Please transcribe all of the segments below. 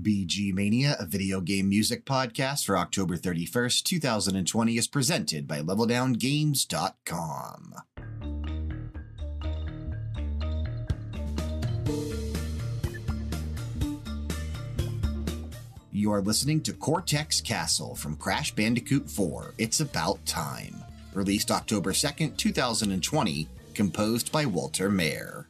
VGMania, a video game music podcast for October 31st, 2020, is presented by LevelDownGames.com. You are listening to Cortex Castle from Crash Bandicoot 4 It's About Time, released October 2nd, 2020, composed by Walter Mair.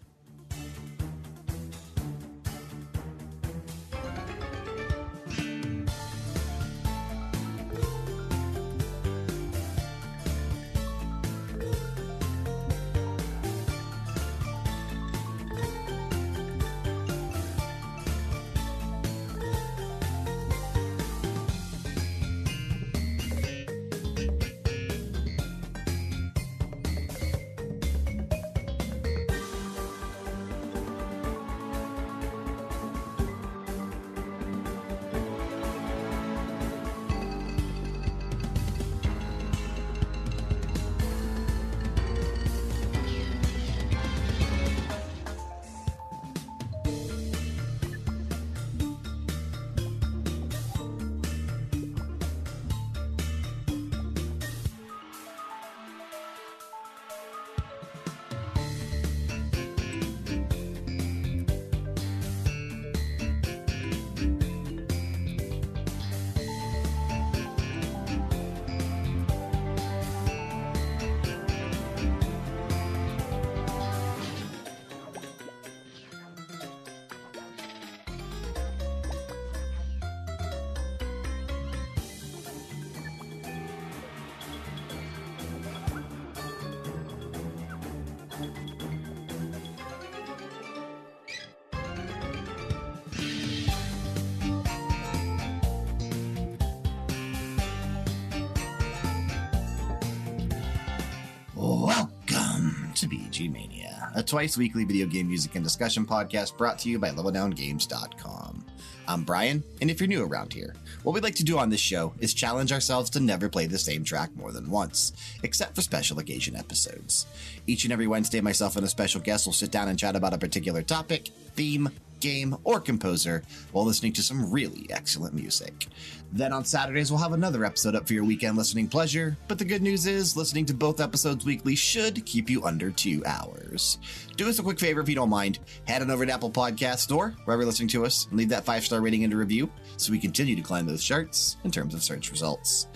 Mania, a twice weekly video game music and discussion podcast brought to you by LevelDownGames.com. I'm Brian, and if you're new around here, what we'd like to do on this show is challenge ourselves to never play the same track more than once, except for special occasion episodes. Each and every Wednesday, myself and a special guest will sit down and chat about a particular topic, theme, game, or composer while listening to some really excellent music. Then on Saturdays, we'll have another episode up for your weekend listening pleasure. But the good news is, listening to both episodes weekly should keep you under two hours. Do us a quick favor if you don't mind. Head on over to Apple Podcast Store, wherever you're listening to us, and leave that five star rating and a review so we continue to climb those charts in terms of search results.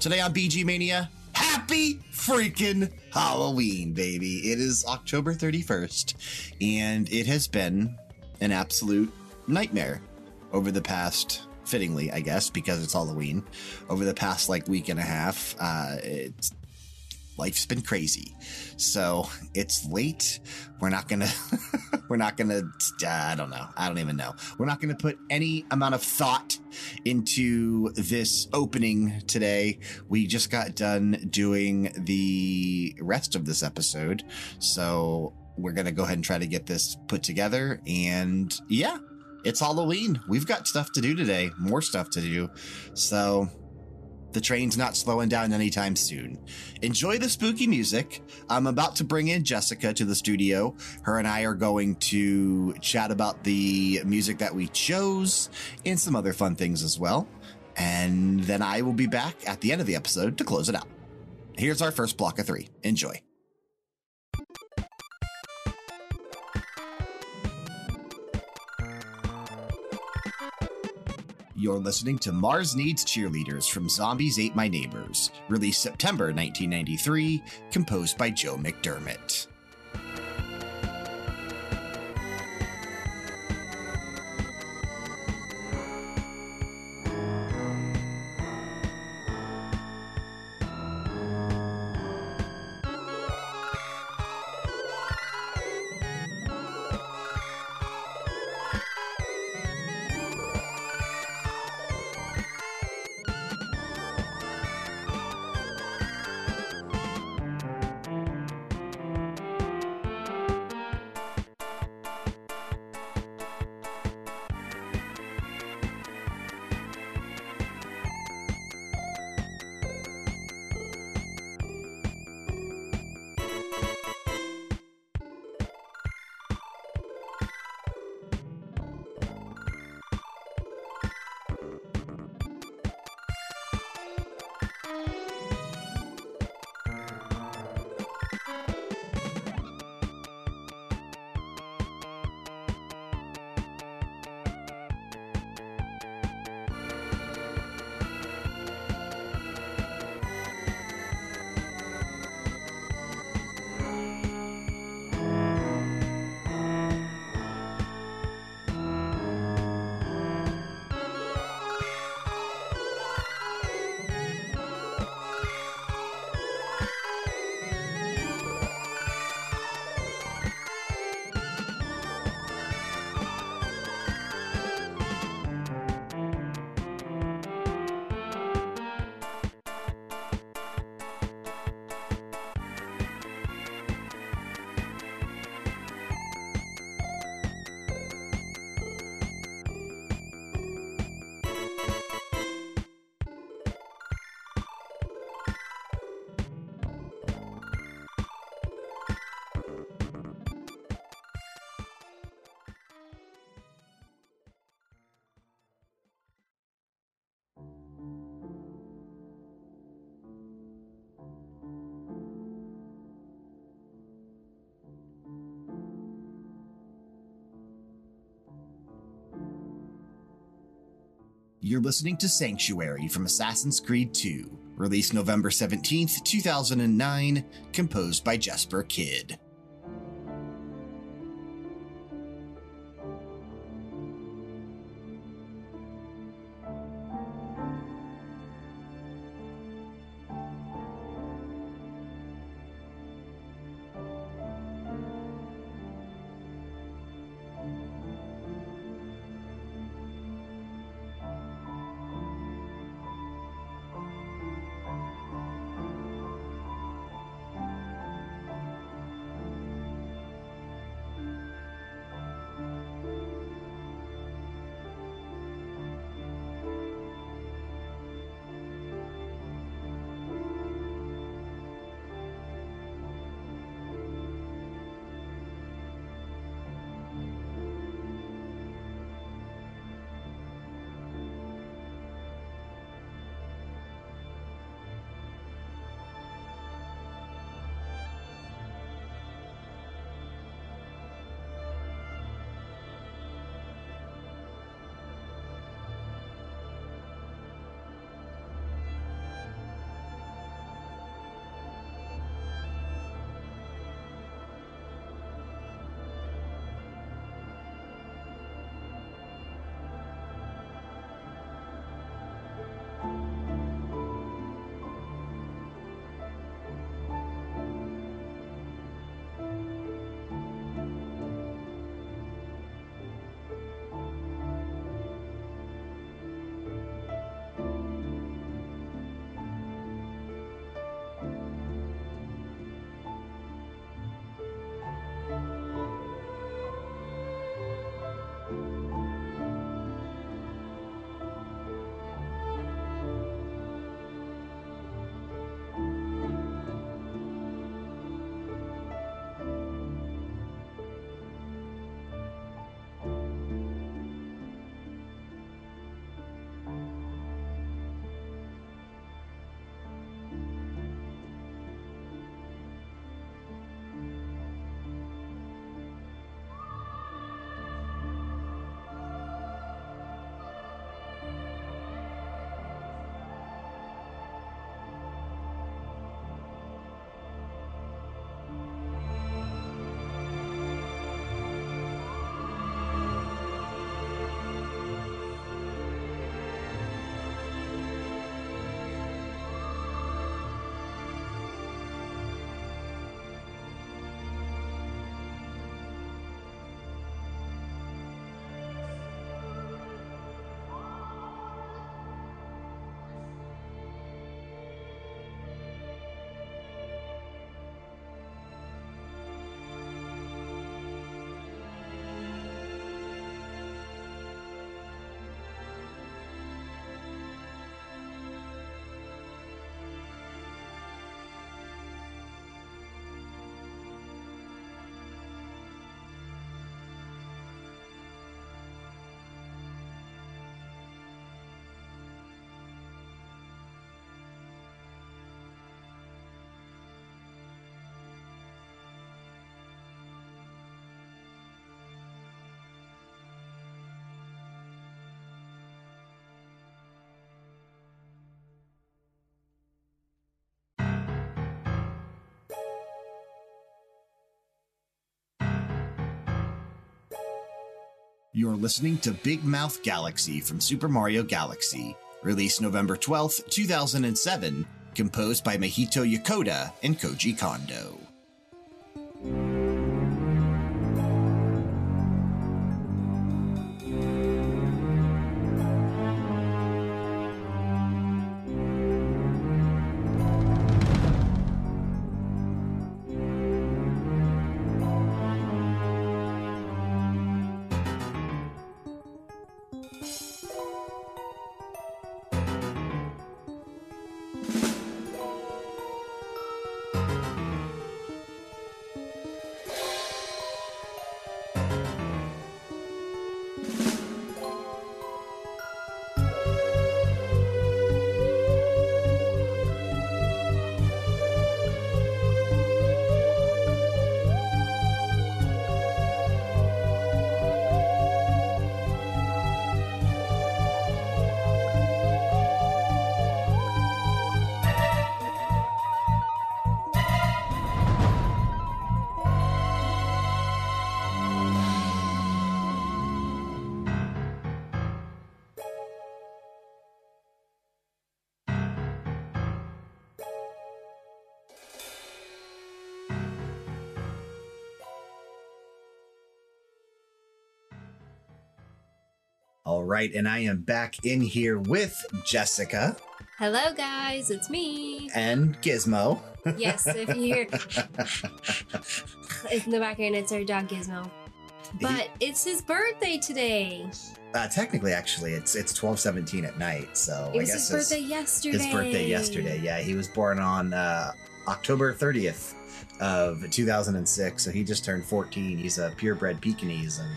Today on VGMania, Happy freaking Halloween, baby. It is October 31st, and it has been an absolute nightmare over the past, fittingly, I guess, because it's Halloween, over the past like week and a half. Uh, it's life's been crazy. So it's late. We're not gonna, we're not gonna, uh, I don't know. I don't even know. We're not gonna put any amount of thought into this opening today. We just got done doing the rest of this episode. So we're going to go ahead and try to get this put together. And yeah, it's Halloween. We've got stuff to do today, more stuff to do. So the train's not slowing down anytime soon. Enjoy the spooky music. I'm about to bring in Jessica to the studio. Her and I are going to chat about the music that we chose and some other fun things as well. And then I will be back at the end of the episode to close it out. Here's our first block of three. Enjoy. You're listening to Mars Needs Cheerleaders from Zombies Ate My Neighbors, released September 1993, composed by Joe McDermott. You're listening to Sanctuary from Assassin's Creed 2, released November 17th, 2009, composed by Jesper Kyd. You're listening to Big Mouth Galaxy from Super Mario Galaxy, released November 12th, 2007, composed by Mahito Yokota and Koji Kondo. All right, and I am back in here with Jessica Hello, guys, it's me. and Gizmo. Yes, if you hear in the background, it's our dog Gizmo. But it's his birthday today. Uh, technically, actually, it's it's twelve seventeen at night, so It I was guess his birthday yesterday. his birthday yesterday. Yeah, he was born on uh, October thirtieth of two thousand and six, so he just turned fourteen. He's a purebred Pekingese, and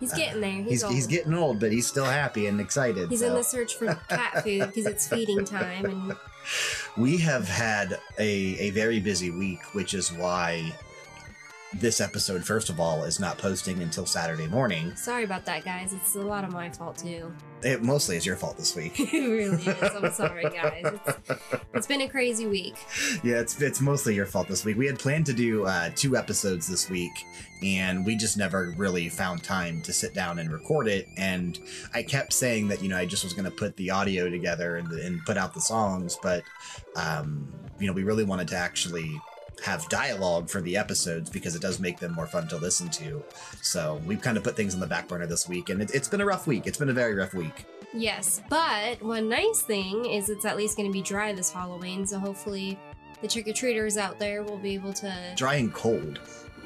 He's getting there. He's, he's old. he's getting old, but he's still happy and excited. He's so. in the search for cat food because it's feeding time, and We have had a, a very busy week, which is why this episode, first of all, is not posting until Saturday morning. sorry about that, guys. It's a lot of my fault too. It mostly is your fault this week. it really is. I'm sorry, guys. It's, it's been a crazy week. yeah, it's it's mostly your fault this week. We had planned to do uh, two episodes this week, and we just never really found time to sit down and record it. And I kept saying that you know I just was going to put the audio together and, and put out the songs, but um, you know we really wanted to actually have dialogue for the episodes because it does make them more fun to listen to. So we've kind of put things on the back burner this week, and it, it's been a rough week. It's been a very rough week. Yes, but one nice thing is it's at least going to be dry this Halloween, so hopefully the trick or treaters out there will be able to. Dry and cold,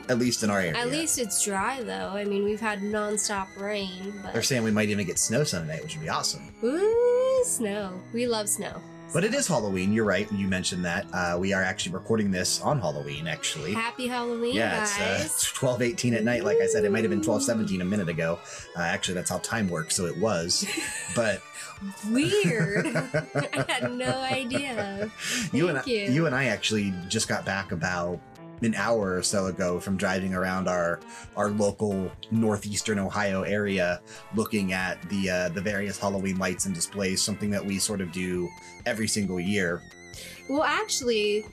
at least in our area. At least it's dry though. I mean, we've had nonstop rain, But... They're saying we might even get snow Sunday night, which would be awesome. ooh, snow. We love snow. But it is Halloween. You're right. You mentioned that. Uh, we are actually recording this on Halloween, actually. Happy Halloween, yeah, it's uh, guys. 12 18 at night. Like I said, it might have been 12 17 a minute ago. Uh, actually, that's how time works, so it was. But Weird. I had no idea. you and I, Thank you. and I actually just got back about an hour or so ago from driving around our our local northeastern Ohio area, looking at the uh, the various Halloween lights and displays. Something that we sort of do every single year. Well, actually,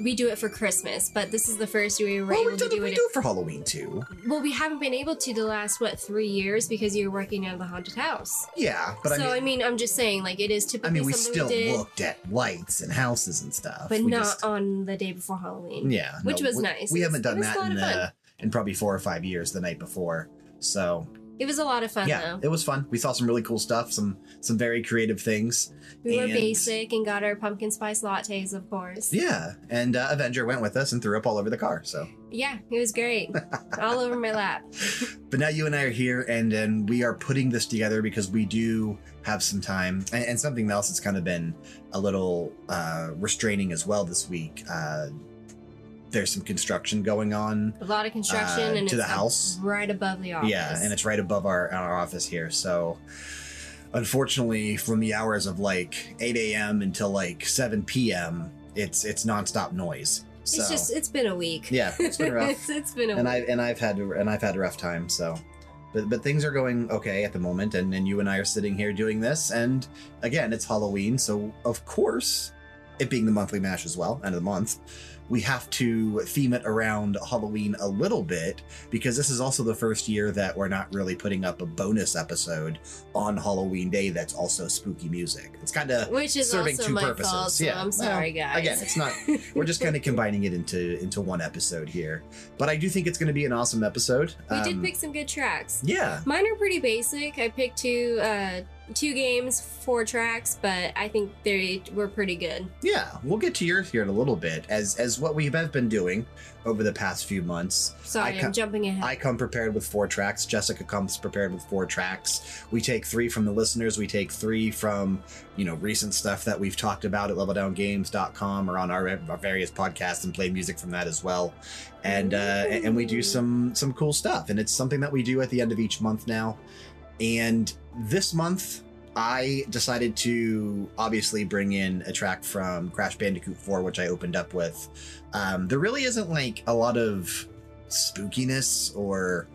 we do it for Christmas, but this is the first year we were Well, able we, to do, it. do it for Halloween too. Well, we haven't been able to the last what three years because you were working out of the haunted house. Yeah, but so I mean, I'm just saying, like it is I typically mean, we something still we did, looked at lights and houses and stuff, but We not just- on the day before Halloween. yeah, which was we, nice. We haven't done that in uh, in probably four or five years. The night before, so It was a lot of fun yeah, though. it was fun. We saw some really cool stuff, some some very creative things. We were basic and got our pumpkin spice lattes, of course. Yeah, and uh, Avenger went with us and threw up all over the car. So, Yeah, it was great. All over my lap. but now you and I are here, and and we are putting this together because we do have some time, and, and something else that's kind of been a little uh, restraining as well this week. Uh, there's some construction going on A lot of construction Uh, and to the house? right above the office. Yeah, and it's right above our our office here. So, unfortunately, from the hours of like 8 a.m. until like 7 p.m., it's it's nonstop noise. So, It's just it's been a week. yeah, it's been rough, it's, it's been a and week. I and I've had and I've had a rough time. So, but but things are going okay at the moment, and and you and I are sitting here doing this, and again, it's Halloween, so of course, it being the monthly mash as well, end of the month. We have to theme it around Halloween a little bit because this is also the first year that we're not really putting up a bonus episode on Halloween Day that's also spooky music. It's kind of Which is serving also two my purposes. fault. So Yeah, I'm sorry, well, guys. again, it's not- we're just kind of combining it into into one episode here. But I do think it's going to be an awesome episode. we did Um, pick some good tracks. yeah, Mine are pretty basic. I picked two uh two games, four tracks, but I think they were pretty good. yeah. We'll get to yours here in a little bit, as as what we have been doing over the past few months. Sorry, I I'm jumping ahead. I come prepared with four tracks. Jessica comes prepared with four tracks. We take three from the listeners. We take three from, you know, recent stuff that we've talked about at leveldowngames.com or on our, our various podcasts and play music from that as well. And uh, and we do some some cool stuff. And it's something that we do at the end of each month now. And this month, I decided to obviously bring in a track from Crash Bandicoot 4, which I opened up with. Um, there really isn't like a lot of spookiness or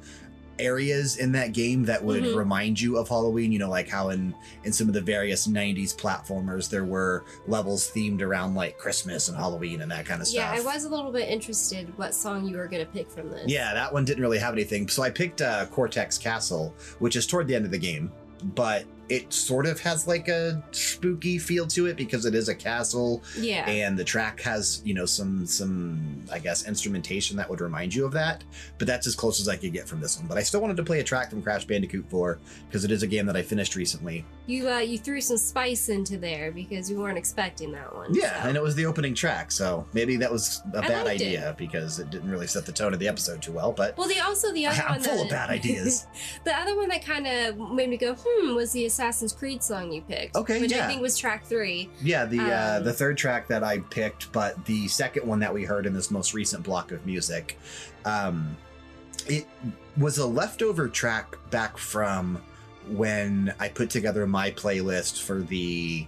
areas in that game that would Mhm. remind you of Halloween. You know, like how in in some of the various '90s platformers there were levels themed around like Christmas and Halloween and that kind of stuff. yeah, I was a little bit interested what song you were gonna pick from this. Yeah, that one didn't really have anything. So I picked uh, Cortex Castle, which is toward the end of the game, but it sort of has like a spooky feel to it because it is a castle Yeah. and the track has you know some some i guess instrumentation that would remind you of that but that's as close as i could get from this one but i still wanted to play a track from crash bandicoot 4 because it is a game that i finished recently You uh, you threw some spice into there because we weren't expecting that one. yeah so. and it was the opening track so maybe that was a I bad liked it. idea because it didn't really set the tone of the episode too well but Well, the also the other i'm one full that, of bad ideas the other one that kind of made me go hmm was the Assassin's Creed song you picked. Okay, which yeah. I think was track three. yeah the uh, Um, the third track that i picked but the second one that we heard in this most recent block of music um it was a leftover track back from when I put together my playlist for the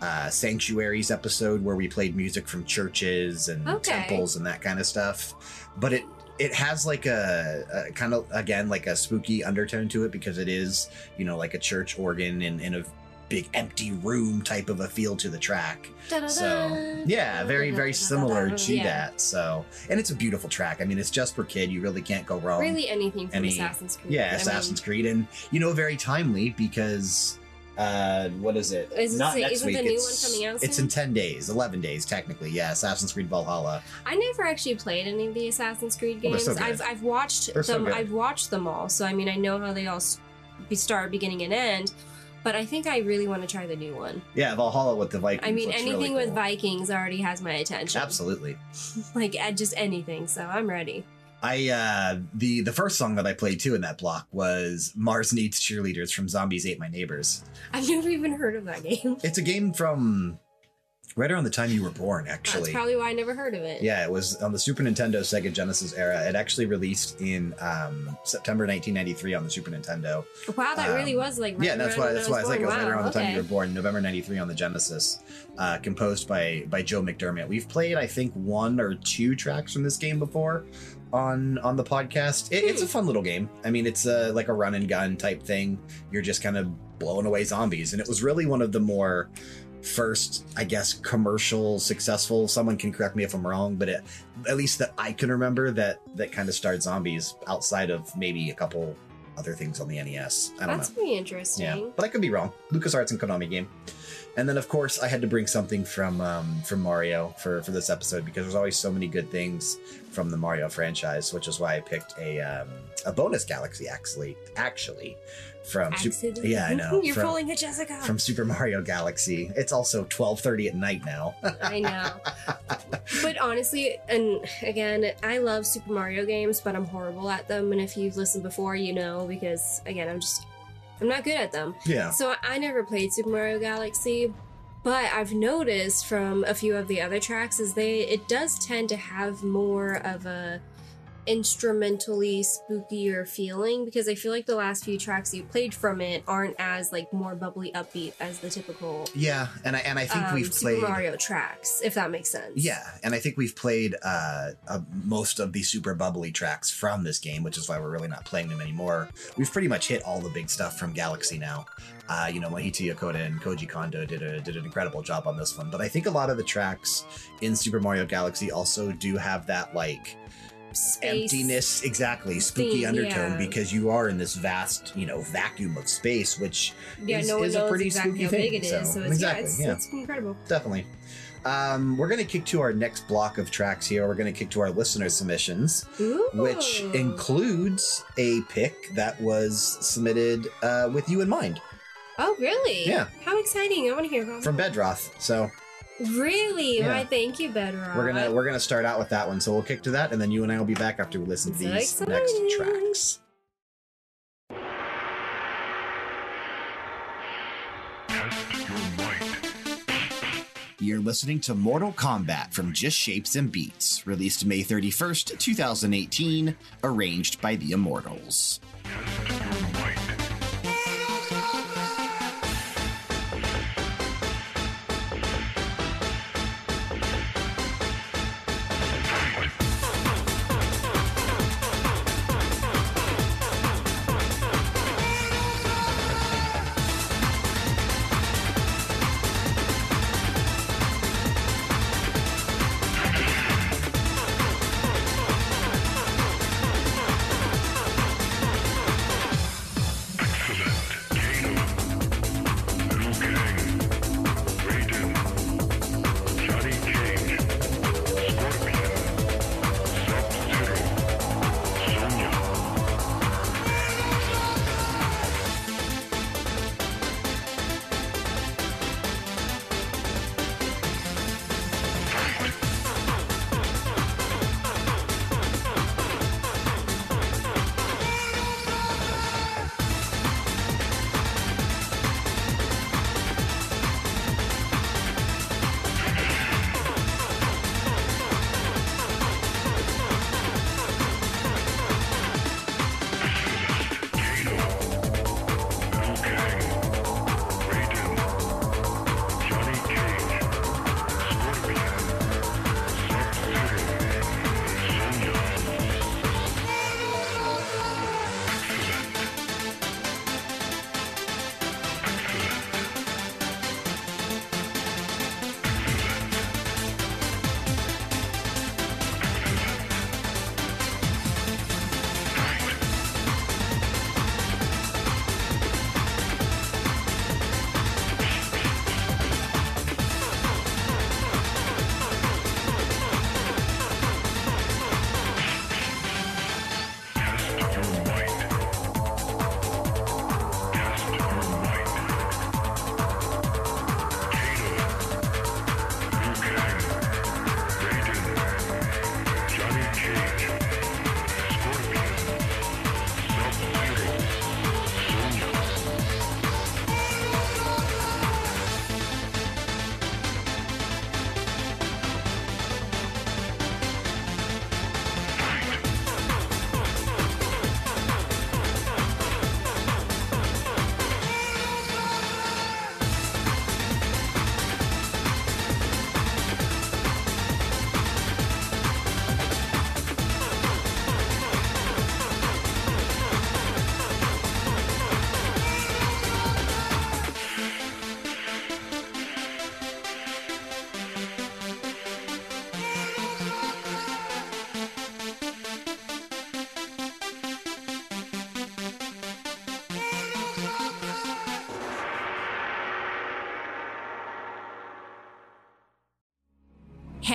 uh, sanctuaries episode where we played music from churches and Okay. temples and that kind of stuff. But it it has like a, a kind of again like a spooky undertone to it because it is you know like a church organ in, in a big empty room type of a feel to the track. So yeah, very very similar to Yeah. that. So and it's a beautiful track. I mean, it's just for kid. You really can't go wrong. Really, anything from any- Assassin's Creed. Yeah, I Assassin's Creed, and you know, very timely because uh, what is it? Is it Not say- next isn't week. the new it's, one coming out It's in ten days, eleven days technically. Yeah, Assassin's Creed Valhalla. I never actually played any of the Assassin's Creed Oh, games. so. I've I've watched They're them. good. I've watched them all, so I mean I know how they all start, beginning, and end. But I think I really want to try the new one. Yeah, Valhalla with the Vikings. I mean, anything really with. Vikings already has my attention. Absolutely. Like uh, just anything. So I'm ready. I uh the the first song that I played too in that block was Mars Needs Cheerleaders from Zombies Ate My Neighbors. I've never even heard of that game. It's a game from right around the time you were born, That's actually. probably why I never heard of it. Yeah, it was on the Super Nintendo, Sega Genesis era. It actually released in um, September 1993 on the Super Nintendo. Wow, that Um, really was like right yeah, that's why. That's I why I was like, it was right around the time you were born, November '93 on the Genesis, uh, composed by by Joe McDermott. We've played, I think, one or two tracks from this game before on on the podcast. It, it's a Hmm. fun little game. I mean, it's a like a run and gun type thing. You're just kind of blowing away zombies, and it was really one of the more first, I guess, commercial successful. Someone can correct me if I'm wrong, but it, at least that I can remember that that kind of started zombies outside of maybe a couple other things on the NES. I don't That's know. pretty interesting. Yeah, but I could be wrong. LucasArts and Konami game. And then, of course, I had to bring something from um, from Mario for for this episode because there's always so many good things from the Mario franchise, which is why I picked a um, a bonus galaxy actually actually from Sup- Accident. yeah I know You're from, pulling a Jessica. from Super Mario Galaxy. It's also 12:30 at night now. I know. But honestly, and again, I love Super Mario games, but I'm horrible at them. And if you've listened before, you know, because again, I'm just, I'm not good at them. yeah. So I never played Super Mario Galaxy, but I've noticed from a few of the other tracks is they, it does tend to have more of a instrumentally spookier feeling because I feel like the last few tracks you played from it aren't as like more bubbly upbeat as the typical Yeah, and I and I think um, we've Super played Mario tracks, if that makes sense. Yeah, and I think we've played uh, uh, most of the super bubbly tracks from this game, which is why we're really not playing them anymore. We've pretty much hit all the big stuff from Galaxy now. Uh, you know, Mahito Yokota and Koji Kondo did a did an incredible job on this one. But I think a lot of the tracks in Super Mario Galaxy also do have that like Space. emptiness, exactly, spooky theme, undertone yeah. because you are in this vast, you know, vacuum of space, which Yeah, is- no is a pretty exactly spooky how thing, big it is. so- So, it's, exactly, yeah, it's, yeah. it's incredible. definitely. Um, we're going to kick to our next block of tracks here. We're going to kick to our listener submissions, Ooh. which includes a pick that was submitted uh, with you in mind Oh, really? Yeah. How exciting! I want to hear about from. Bedroth. So Really? Yeah. Why? Thank you, Bedrock. we're gonna we're gonna start out with that one. So we'll kick to that, and then you and I will be back after we listen to So these next tracks. You're listening to Mortal Kombat from Just Shapes and Beats, released May 31st, 2018, arranged by the Immortals.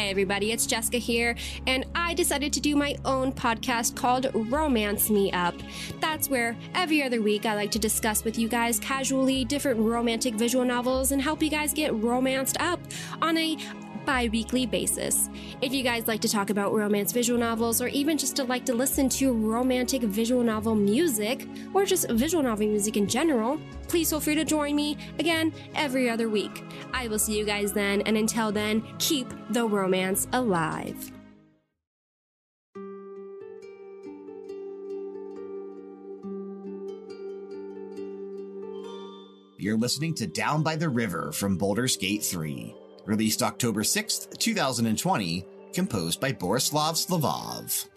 Everybody, it's Jessica here, and I decided to do my own podcast called Romance Me Up. That's where every other week I like to discuss with you guys casually different romantic visual novels and help you guys get romanced up on a bi weekly basis. If you guys like to talk about romance visual novels, or even just to like to listen to romantic visual novel music, or just visual novel music in general, please feel free to join me again every other week. I will see you guys then, and until then, keep the romance alive. You're listening to Down by the River from Baldur's Gate 3 released October 6th, 2020, composed by Borislav Slavov.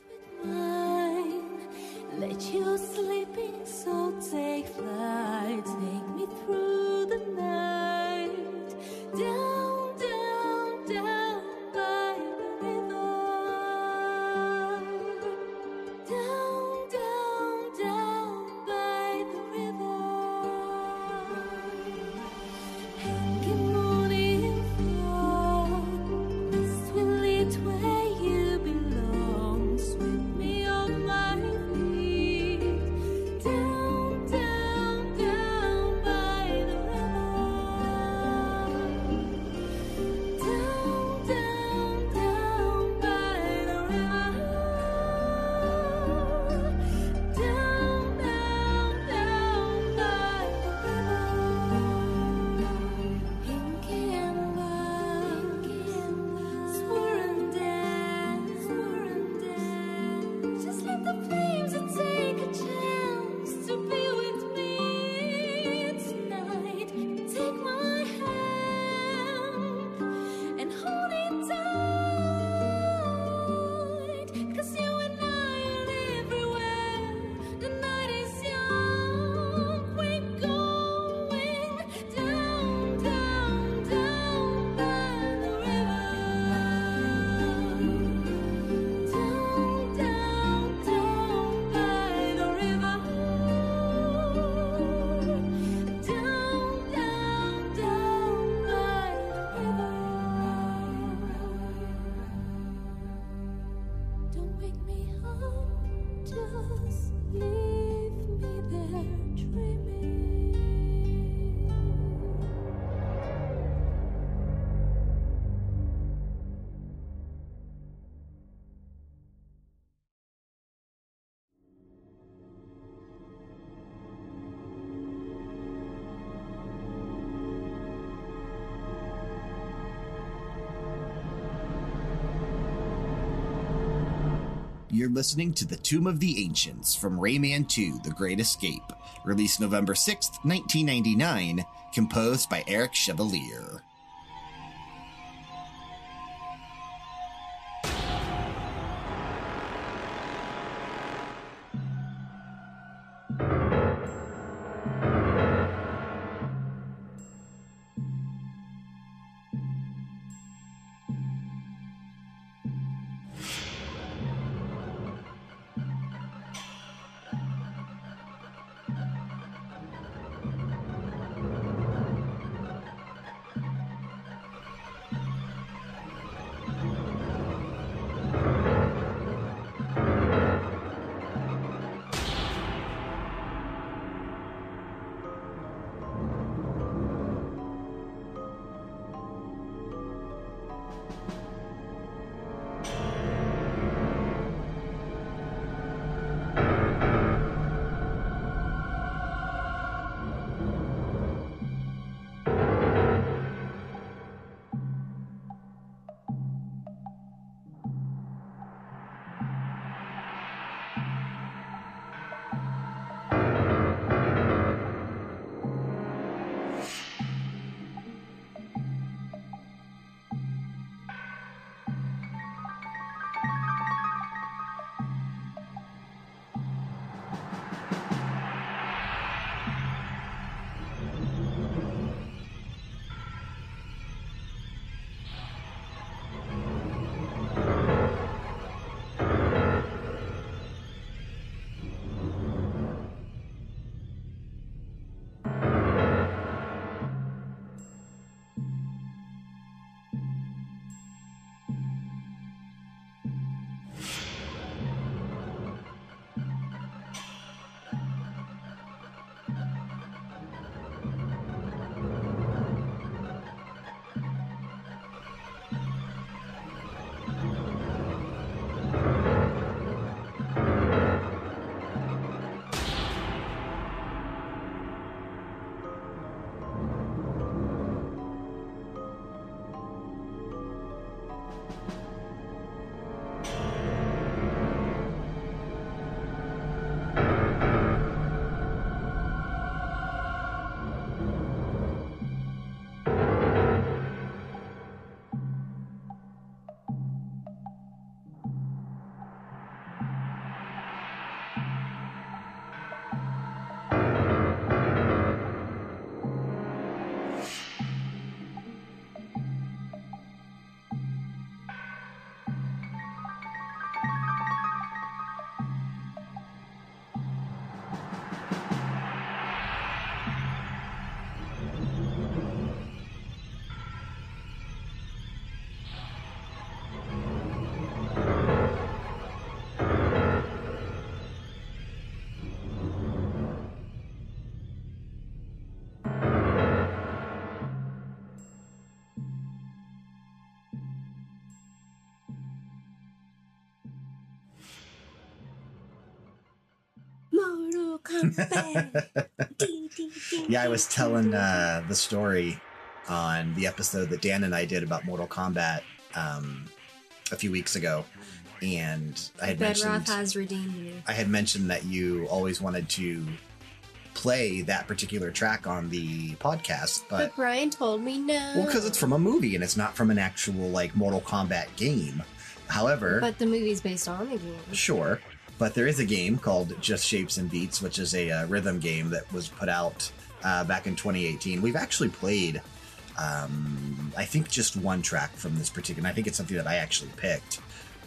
Let you sleeping, so take flight, You're listening to The Tomb of the Ancients from Rayman 2 The Great Escape, released November 6th, 1999, composed by Eric Chevalier. Yeah, I was telling uh, the story on the episode that Dan and I did about Mortal Kombat um, a few weeks ago, and I had mentioned has redeemed you. I had mentioned that you always wanted to play that particular track on the podcast, But but Brian told me no. well, because it's from a movie and it's not from an actual like Mortal Kombat game. However, But the movie's based on the game. Sure, but there is a game called Just Shapes and Beats, which is a uh, rhythm game that was put out uh, back in 2018. We've actually played, um, I think, just one track from this particular. I think it's something that I actually picked,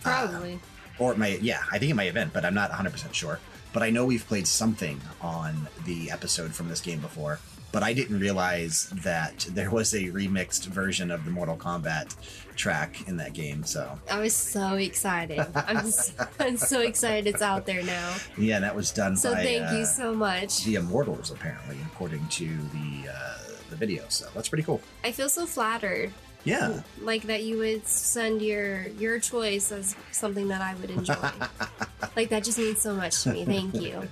Uh, Probably. or it may, yeah, I think it may have been, but I'm not 100 percent sure. But I know we've played something on the episode from this game before. But I didn't realize that there was a remixed version of the Mortal Kombat track in that game. So I was so excited. I'm so, I'm so excited it's out there now. yeah, that was done So by. thank uh, you so much. the Immortals, apparently, according to the uh, the video. So that's pretty cool. I feel so flattered. Yeah, Like that you would send your your choice as something that I would enjoy. like that just means so much to me. Thank you.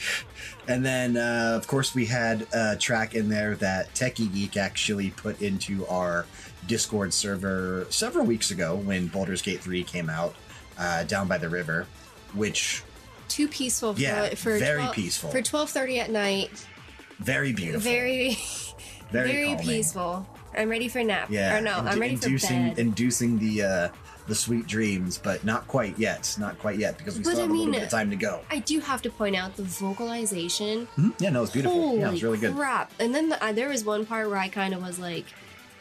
and then uh, of course we had a track in there that Techie Geek actually put into our Discord server several weeks ago when Baldur's Gate three came out uh, down by the river, which Too peaceful for Yeah, for very 12 peaceful. For twelve thirty at night. very beautiful, Very very, very, peaceful. I'm ready for nap. Yeah, Or no, indu- I'm ready for inducing bed. inducing the uh, the sweet dreams, but not quite yet, not quite yet because we But still I have a little bit of time to go. I do have to point out the vocalization. Mhm. Yeah, no, it's beautiful. Holy yeah, it was really good. crap! And then the, uh, there was one part where I kind of was like,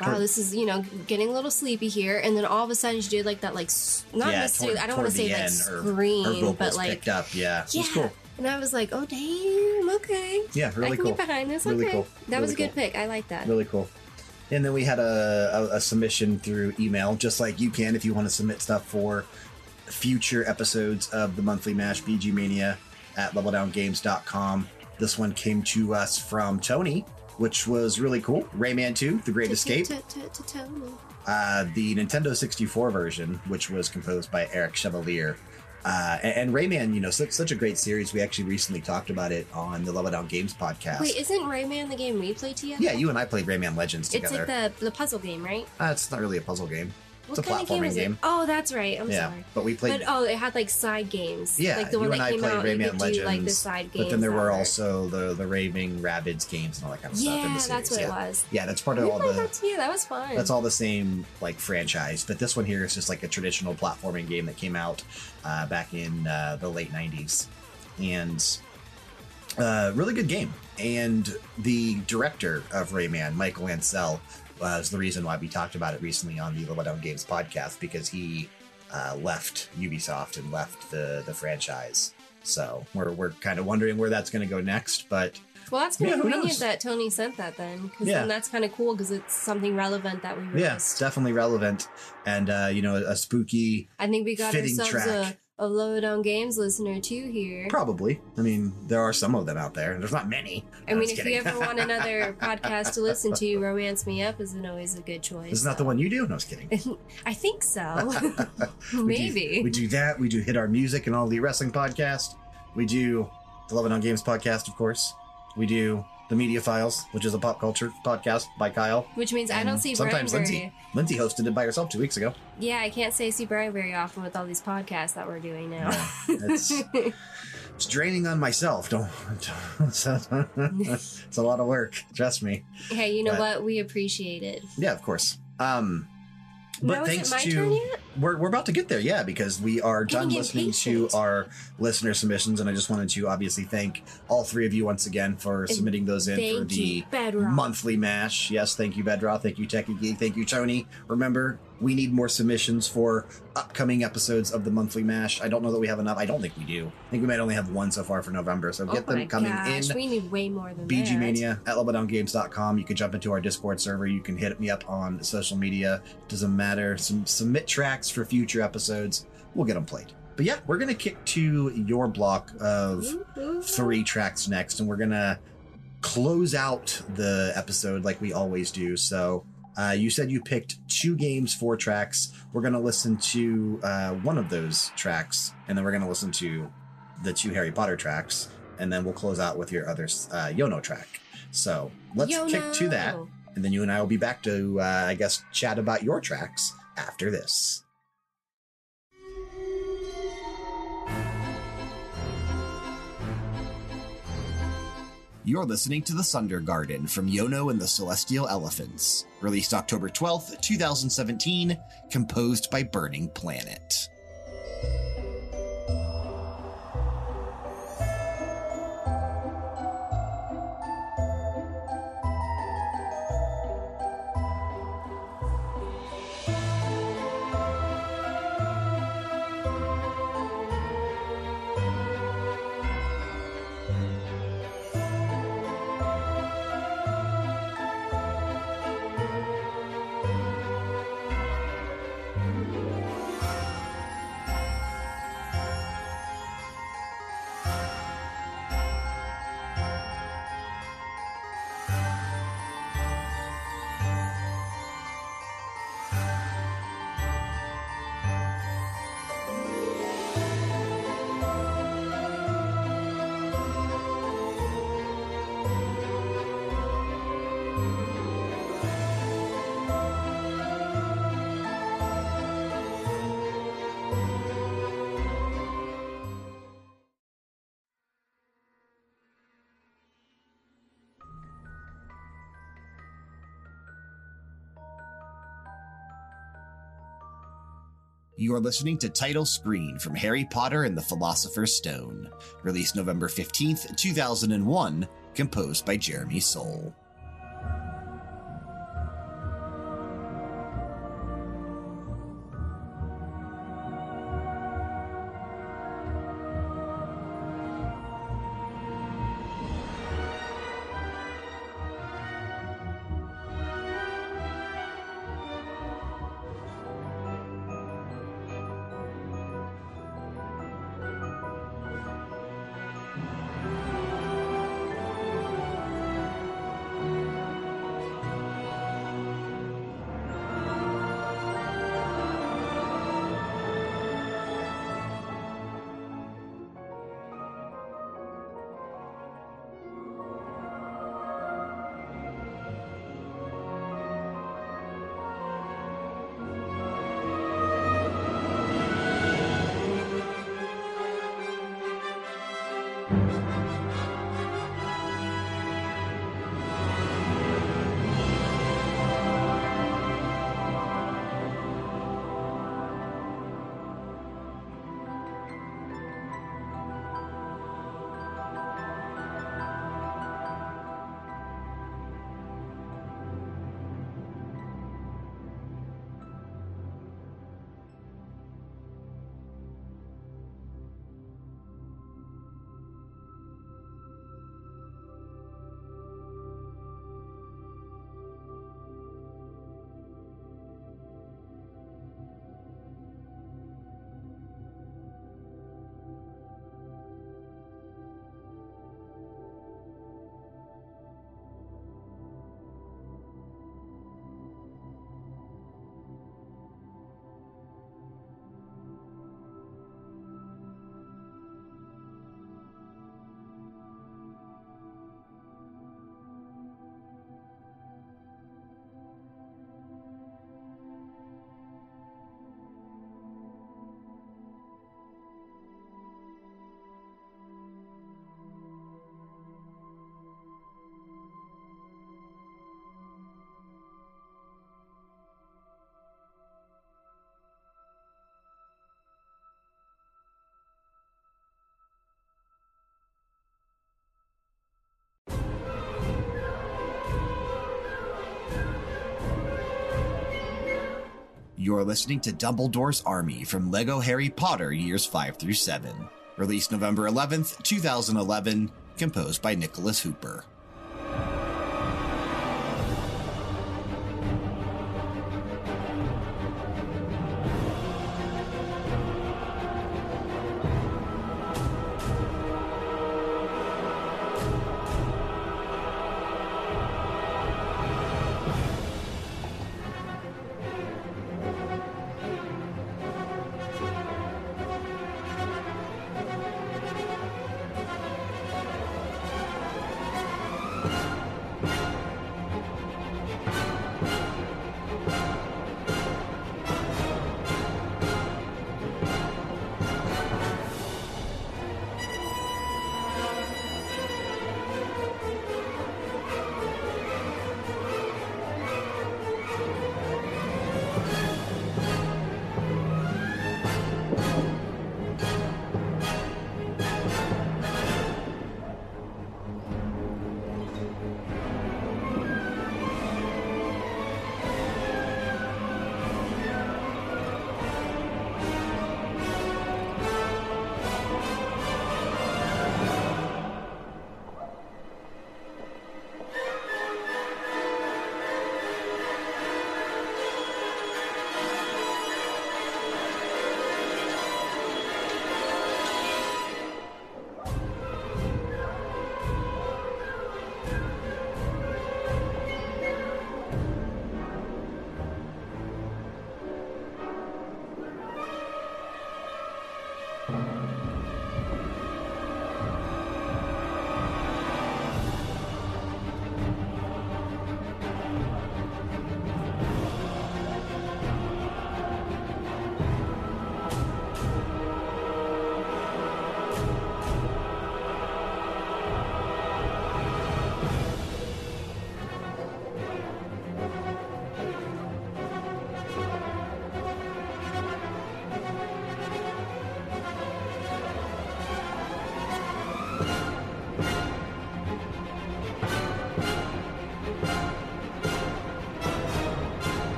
"Wow, this is you know getting a little sleepy here." And then all of a sudden she did like that like not Yeah, necessarily toward- I don't want to say like her- scream, Her vocals but like picked up. Yeah, yeah. cool. And I was like, "Oh damn, okay." Yeah, really I can cool. get behind this. Really okay, cool. that was a Really good pick. I like that. Really cool. And then we had a, a, a submission through email, just like you can if you want to submit stuff for future episodes of the monthly mash VGMania at leveldowngames.com. This one came to us from Tony, which was really cool. Rayman 2, The Great Escape. Uh, the Nintendo 64 version, which was composed by Eric Chevalier. Uh, and, and Rayman, you know, such, such a great series. We actually recently talked about it on the Level Down Games podcast. Wait, isn't Rayman the game we play together? yeah, you and I played Rayman Legends together. It's like the the puzzle game, right? Uh, it's not really a puzzle game. What It's a kind of game platforming is game. it? Oh, that's right. I'm yeah, sorry. but we played. But oh, it had like side games. yeah, like the one you and that I came played out. Rayman Legends. do like the side games. but then there that were also the the Raving Rabbids games and all that kind of stuff Yeah, that's what yeah. it was. Yeah, that's part of all Yeah, the. that's, yeah, that was fun. That's all the same like franchise, but this one here is just like a traditional platforming game that came out uh, back in uh, the late '90s, and uh, really good game. And the director of Rayman, Michael Was the reason why we talked about it recently on the Level Down Games podcast because he uh, left Ubisoft and left the the franchise. So we're we're kind of wondering where that's going to go next, but well, that's kind Yeah, convenient that Tony sent that then, because Yeah. then that's kind of cool because it's something relevant that we missed. yeah, it's definitely relevant and uh, you know a spooky I think we got fitting ourselves track. a, a Level Down Games listener too here. Probably. I mean, there are some of them out there. There's not many. I No, mean, if you ever want another podcast to listen to, Romance Me Up isn't always a good choice. This is not the one you do. No, I was kidding. I think so. We do- Maybe. we do that. We do hit our music and all the wrestling podcast. We do the Level Down Games podcast, of course. We do the Media Files, which is a pop culture podcast by Kyle. Which means I don't see Brian sometimes very. Lindsay. Lindsay hosted it by herself two weeks ago. Yeah, I can't say see Brian very often with all these podcasts that we're doing now. It's it's draining on myself. Don't. it's a lot of work. Trust me. hey, you know But- what? We appreciate it. Yeah, of course. Um, but now, thanks to we're, we're about to get there, yeah, because we are done listening to our listener submissions, and I just wanted to obviously thank all three of you once again for submitting those in for the you, monthly mash. Yes, thank you, Bedrock. Thank you, Techie Geek. Thank you, Tony. Remember, we need more submissions for upcoming episodes of the monthly mash. I don't know that we have enough. I don't think we do. I think we might only have one so far for November. So get oh my them coming gosh, in. we need way more than BG that. Mania at leveldowngames.com. You can jump into our Discord server. You can hit me up on social media. Doesn't matter. Some submit tracks for future episodes. We'll get them played. But yeah, we're gonna kick to your block of three tracks next, and we're gonna close out the episode like we always do. So. Uh, you said you picked two games, four tracks. We're going to listen to uh, one of those tracks, and then we're going to listen to the two Harry Potter tracks. and then we'll close out with your other uh, Yono track. So let's kick to that, and then you and I will be back to, uh, I guess, chat about your tracks after this. You're listening to The Sunder Garden from Yono and the Celestial Elephants, released October 12th, 2017, composed by Burning Planet. You are listening to Title Screen from Harry Potter and the Philosopher's Stone, released November 15th, 2001, composed by Jeremy Soule. You're listening to Dumbledore's Army from Lego Harry Potter Years 5 through 7, released November 11th, 2011, composed by Nicholas Hooper.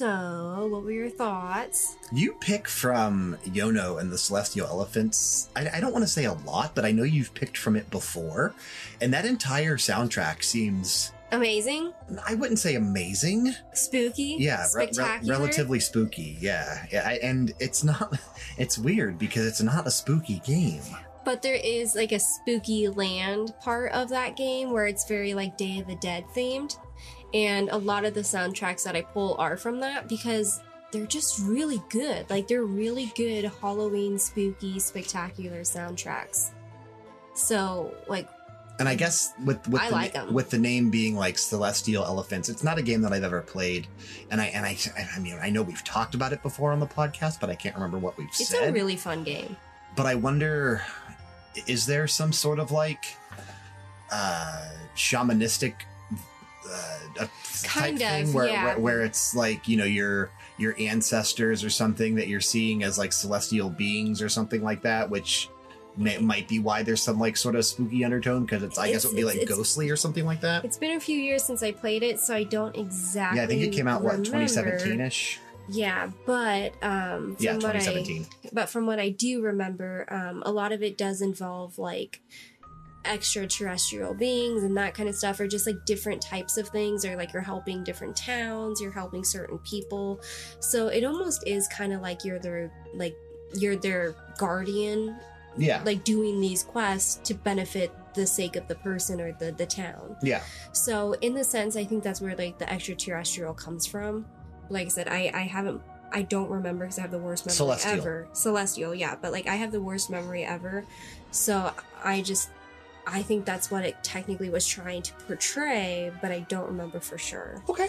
So, what were your thoughts? You pick from Yono and the Celestial Elephants. I, I don't want to say a lot, but I know you've picked from it before. And that entire soundtrack seems, Amazing, I wouldn't say amazing. spooky, Yeah, re- re- relatively spooky. Yeah. yeah I, and it's not, it's weird because it's not a spooky game. But there is like a spooky land part of that game where it's very like Day of the Dead themed. And a lot of the soundtracks that I pull are from that because they're just really good. Like they're really good Halloween spooky spectacular soundtracks. So like And I guess with with I the, like with the name being like Celestial Elephants, it's not a game that I've ever played. And I and I I mean I know we've talked about it before on the podcast, but I can't remember what we've it's said. It's a really fun game. but I wonder, is there some sort of like uh, shamanistic a Kind type of, thing where, yeah. where where it's like you know your your ancestors or something that you're seeing as like celestial beings or something like that, which may, might be why there's some like sort of spooky undertone because it's I guess it would be like ghostly or something like that. It's been a few years since I played it, so I don't exactly Yeah, I think it came out what 2017 ish. Yeah, but um, from Yeah, what I 2017. but from what I do remember, um, a lot of it does involve like extraterrestrial beings and that kind of stuff, or just like different types of things, or like you're helping different towns, you're helping certain people. So it almost is kind of like you're their like you're their guardian, Yeah, like doing these quests to benefit the sake of the person or the the town. yeah, So in the sense, I think that's where like the extraterrestrial comes from. Like I said, I I haven't. I don't remember because I have the worst memory Celestial. ever. Celestial, yeah, but like I have the worst memory ever. So I just, I think that's what it technically was trying to portray, but I don't remember for sure. okay.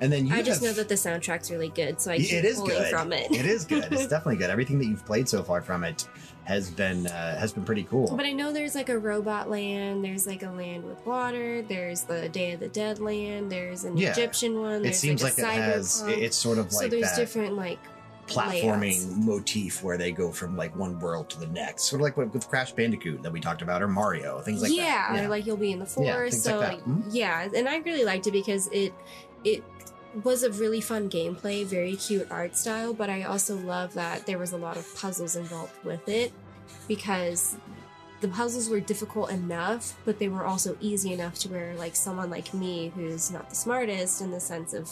And then you I just have- know that the soundtrack's really good, so I It keep is pulling good. from it. it is good. It's definitely good. Everything that you've played so far from it has been uh, has been pretty cool. But I know there's like a robot land, there's like a land with water, there's the Day of the Dead land, there's an Yeah. Egyptian one. it seems like, like, a it has. It's sort of so like there's that different like platforming layouts. motif where they go from like one world to the next, sort of like with Crash Bandicoot that we talked about, or Mario, things like that. yeah, that. or like you'll be in the Yeah, forest. like so that. like, Mhm. yeah, and I really liked it because it it was a really fun gameplay, very cute art style, but I also love that there was a lot of puzzles involved with it because the puzzles were difficult enough, but they were also easy enough to where like someone like me who's not the smartest in the sense of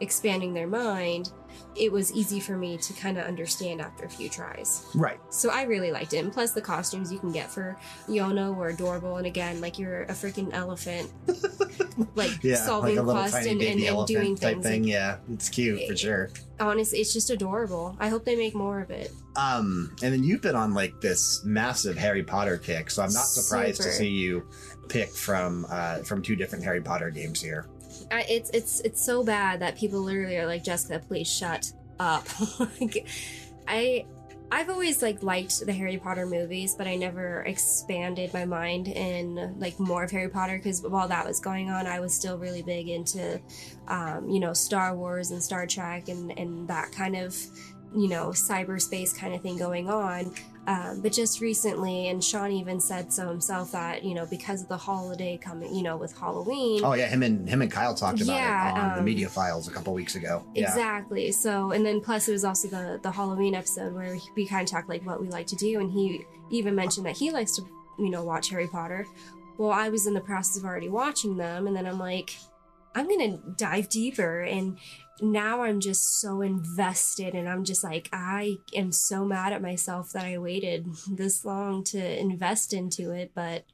expanding their mind, it was easy for me to kind of understand after a few tries. right. So I really liked it. And plus the costumes you can get for Yono were adorable. And again, like you're a freaking elephant, like Yeah, solving like quests and, and, and doing things. thing. Like, yeah, it's cute for sure. honestly, it's just adorable. I hope they make more of it. Um, and then you've been on like this massive Harry Potter kick, so I'm not surprised to see you pick from uh from two different Harry Potter games here. I, it's it's it's so bad that people literally are like, Jessica, please shut up. like, I I've always like liked the Harry Potter movies, but I never expanded my mind in like more of Harry Potter because while that was going on, I was still really big into um, you know Star Wars and Star Trek and and that kind of you know cyberspace kind of thing going on. Um, but just recently, and Sean even said so himself that you know because of the holiday coming, you know, with Halloween. Oh yeah, him and him and Kyle talked about Yeah, it on the um, media files a couple weeks ago. Yeah. Exactly. So, and then plus it was also the the Halloween episode where we kind of talked like what we like to do, and he even mentioned that he likes to, you know, watch Harry Potter. Well, I was in the process of already watching them, and then I'm like, I'm gonna dive deeper, and now I'm just so invested, and I'm just like, I am so mad at myself that I waited this long to invest into it, but.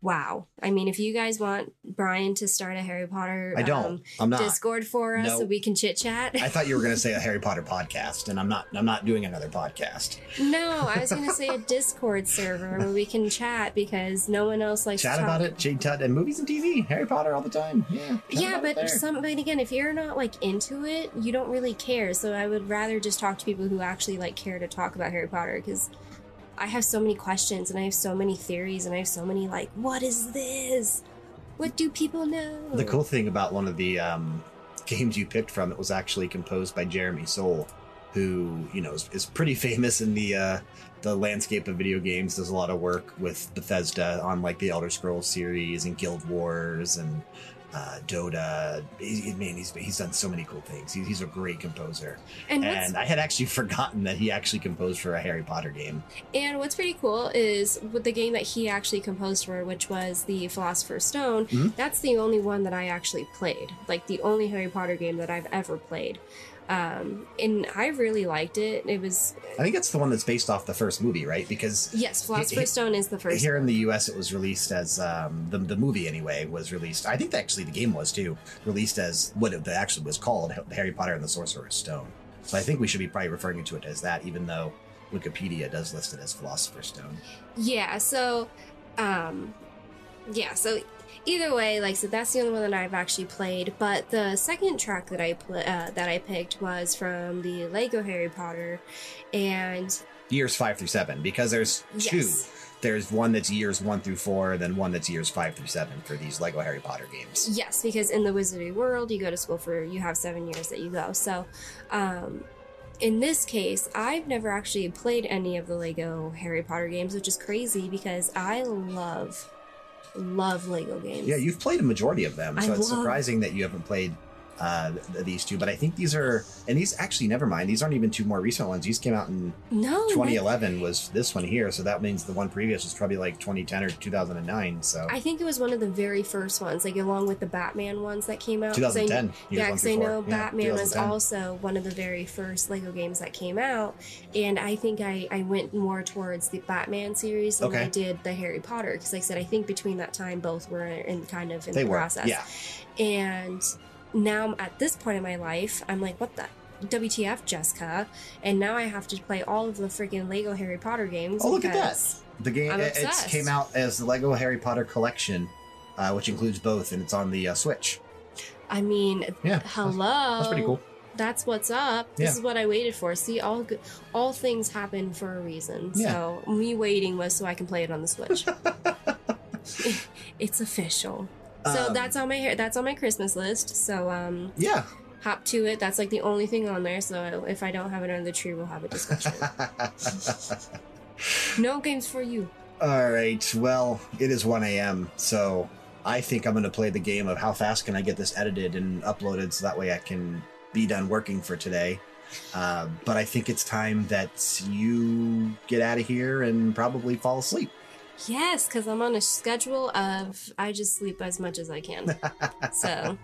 Wow. I mean, if you guys want Brian to start a Harry Potter I don't. um, I'm not. Discord for us No. so we can chit chat. I thought you were going to say a Harry Potter podcast, and I'm not. I'm not doing another podcast. no, I was gonna say a Discord server where we can chat because no one else likes Chat to about it. Jade Tut and movies and TV. Harry Potter all the time. Yeah. Yeah, but some but again, if you're not like into it, you don't really care. So I would rather just talk to people who actually like care to talk about Harry Potter because I have so many questions and I have so many theories and I have so many like, what is this? What do people know? The cool thing about one of the um, games you picked from it was actually composed by Jeremy Soule, who you know is, is pretty famous in the uh, the landscape of video games. Does a lot of work with Bethesda on like the Elder Scrolls series and Guild Wars and uh, Dota. He, man, he's he's done so many cool things. He, he's a great composer, And and I had actually forgotten that he actually composed for a Harry Potter game. and what's pretty cool is with the game that he actually composed for, which was the Philosopher's Stone. Mhm. That's the only one that I actually played. Like the only Harry Potter game that I've ever played. Um, and I really liked it. It was I think it's the one that's based off the first movie, right? Because yes, Philosopher's he- Stone is the first. here in the U.S. it was released as um, the the movie anyway was released. I think actually the game was too released as what it actually was called, Harry Potter and the Sorcerer's Stone. So I think we should be probably referring to it as that, even though Wikipedia does list it as Philosopher's Stone. Yeah, so um yeah, so either way, like so that's the only one that I've actually played, but the second track that I pl- uh, that I picked was from the Lego Harry Potter and Years five through seven, because there's two. yes. There's one that's years one through four, and then one that's years five through seven for these Lego Harry Potter games. Yes, because in the Wizarding World, you go to school for you have 7 years that you go. So, um in this case, I've never actually played any of the Lego Harry Potter games, which is crazy because I love love Lego games. Yeah, you've played a majority of them, so I it's love- surprising that you haven't played uh, these two. But I think these are, and these actually, never mind. These aren't even two more recent ones. These came out in no, my 2011 was this one here, so that means the one previous was probably like 2010 or 2009. So I think it was one of the very first ones, like along with the Batman ones that came out. 'cause I- 2010. years yeah, because I know Yeah, Batman was also one of the very first Lego games that came out, and I think I, I went more towards the Batman series than Okay. I did the Harry Potter because, like I said, I think between that time both were in kind of in They the were, process. yeah. And now at this point in my life, I'm like, what the WTF, Jessica? And now I have to play all of the freaking Lego Harry Potter games. Oh, look at that. The game I'm it, obsessed. came out as the Lego Harry Potter collection, uh, which includes both, and it's on the uh, Switch. I mean, Yeah, hello. that's pretty cool. That's what's up. This Yeah. is what I waited for. See, all good, all things happen for a reason. So me waiting was so I can play it on the Switch. it's official. So Um, that's on my hair. That's on my Christmas list. So um, Yeah. hop to it. That's like the only thing on there. So if I don't have it under the tree, we'll have a discussion. no games for you. All right. Well, it is 1 a.m. So I think I'm going to play the game of how fast can I get this edited and uploaded so that way I can be done working for today. Uh, but I think it's time that you get out of here and probably fall asleep. Yes, because I'm on a schedule of I just sleep as much as I can. so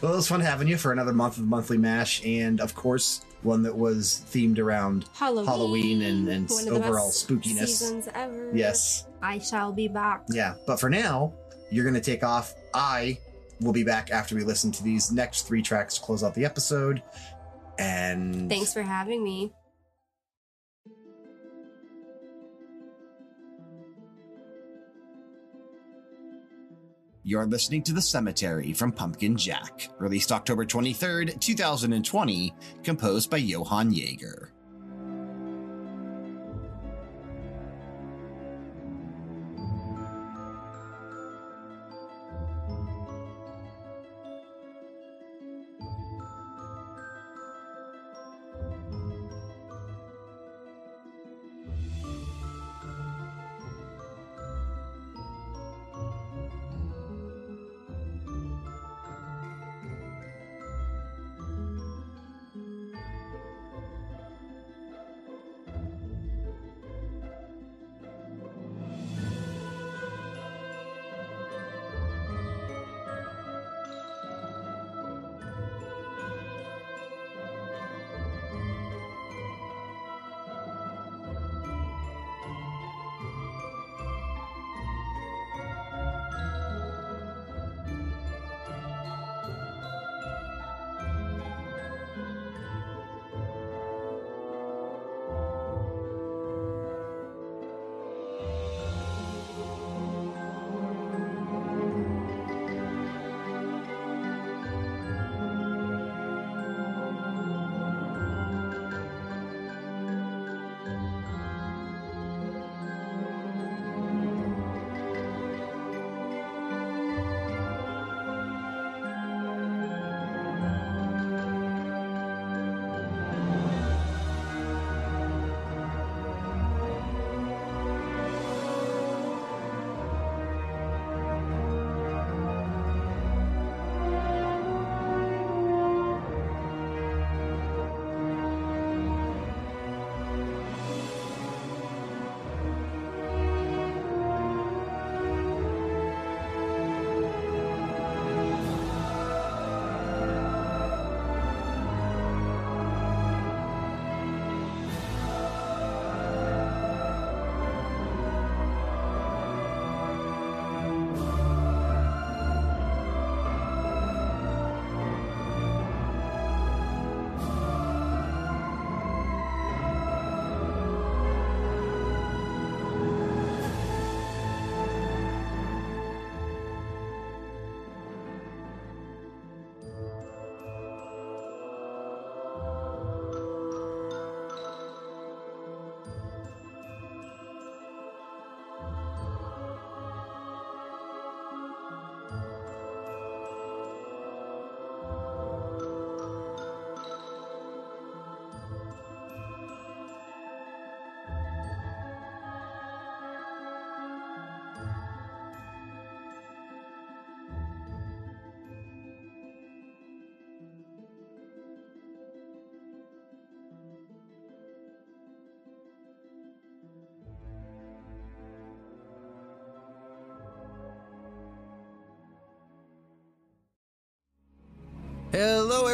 Well, it was fun having you for another month of Monthly Mash, and of course, one that was themed around Halloween, Halloween and- and one of the overall spookiness. seasons ever. yes. I shall be back. Yeah, but for now, you're going to take off. I will be back after we listen to these next three tracks to close out the episode. And Thanks for having me. You're listening to The Cemetery from Pumpkin Jack, released October 23rd, 2020, composed by Johann Jaeger.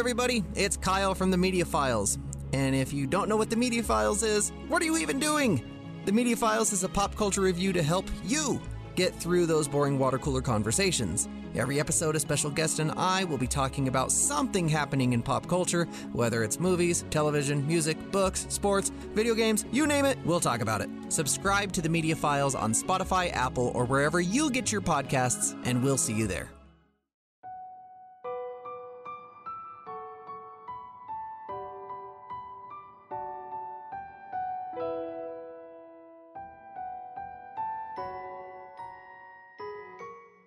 Everybody. It's Kyle from the Media Files. And if you don't know what the Media Files is, what are you even doing? The Media Files is a pop culture review to help you get through those boring water cooler conversations. Every episode, a special guest and I will be talking about something happening in pop culture, whether it's movies, television, music, books, sports, video games, you name it, we'll talk about it. Subscribe to the Media Files on Spotify, Apple, or wherever you get your podcasts, and we'll see you there.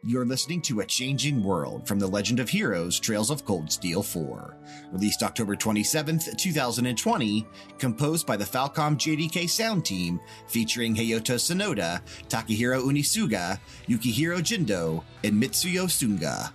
You're listening to A Changing World from The Legend of Heroes Trails of Cold Steel 4. Released October 27th, 2020, composed by the Falcom JDK sound team, featuring Hayato Sonoda, Takahiro Unisuga, Yukihiro Jindo, and Mitsuo Singa.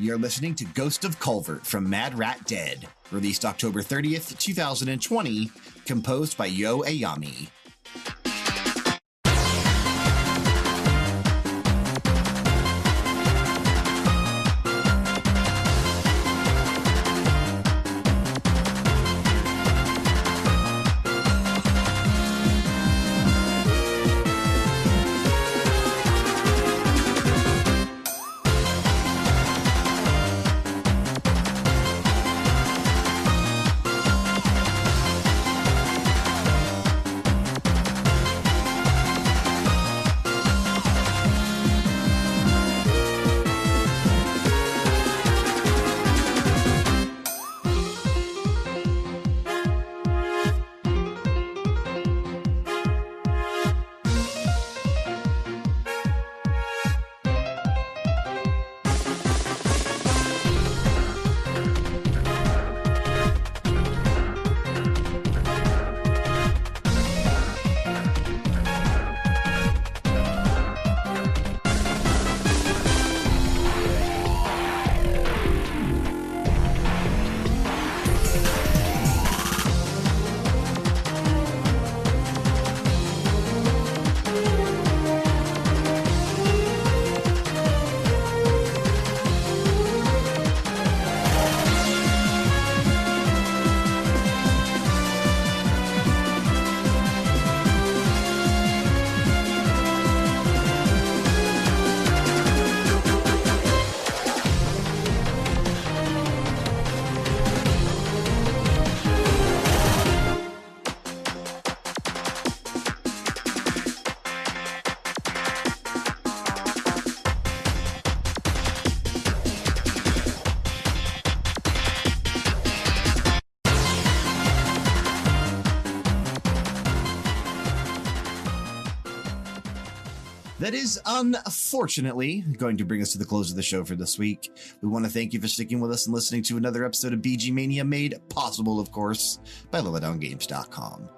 You're listening to Ghost of Culvert from Mad Rat Dead, released October 30th, 2020, composed by Yo Ayami. That is unfortunately going to bring us to the close of the show for this week. We want to thank you for sticking with us and listening to another episode of VGMania, made possible, of course, by LevelDownGames.com.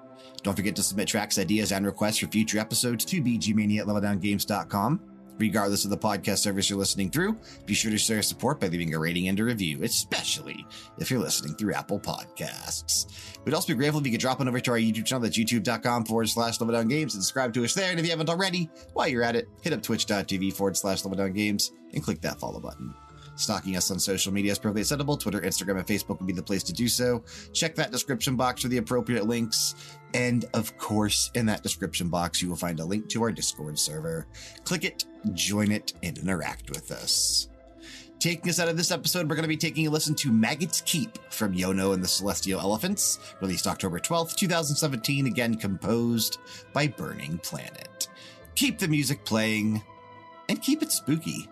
Don't forget to submit tracks, ideas, and requests for future episodes to vgmania at LevelDownGames.com. Regardless of the podcast service you're listening through, be sure to show your support by leaving a rating and a review, especially if you're listening through Apple Podcasts. We'd also be grateful if you could drop on over to our YouTube channel, that's youtube.com forward slash Down Games, and subscribe to us there. And if you haven't already, while you're at it, hit up twitch.tv forward slash Down Games and click that follow button. Stalking us on social media is perfectly acceptable. Twitter, Instagram, and Facebook would be the place to do so. Check that description box for the appropriate links. And of course, in that description box, you will find a link to our Discord server. Click it, join it, and interact with us. Taking us out of this episode, we're going to be taking a listen to Maggot's Keep from Yono and the Celestial Elephants, released October 12th, 2017, again composed by Burning Planet. Keep the music playing and keep it spooky.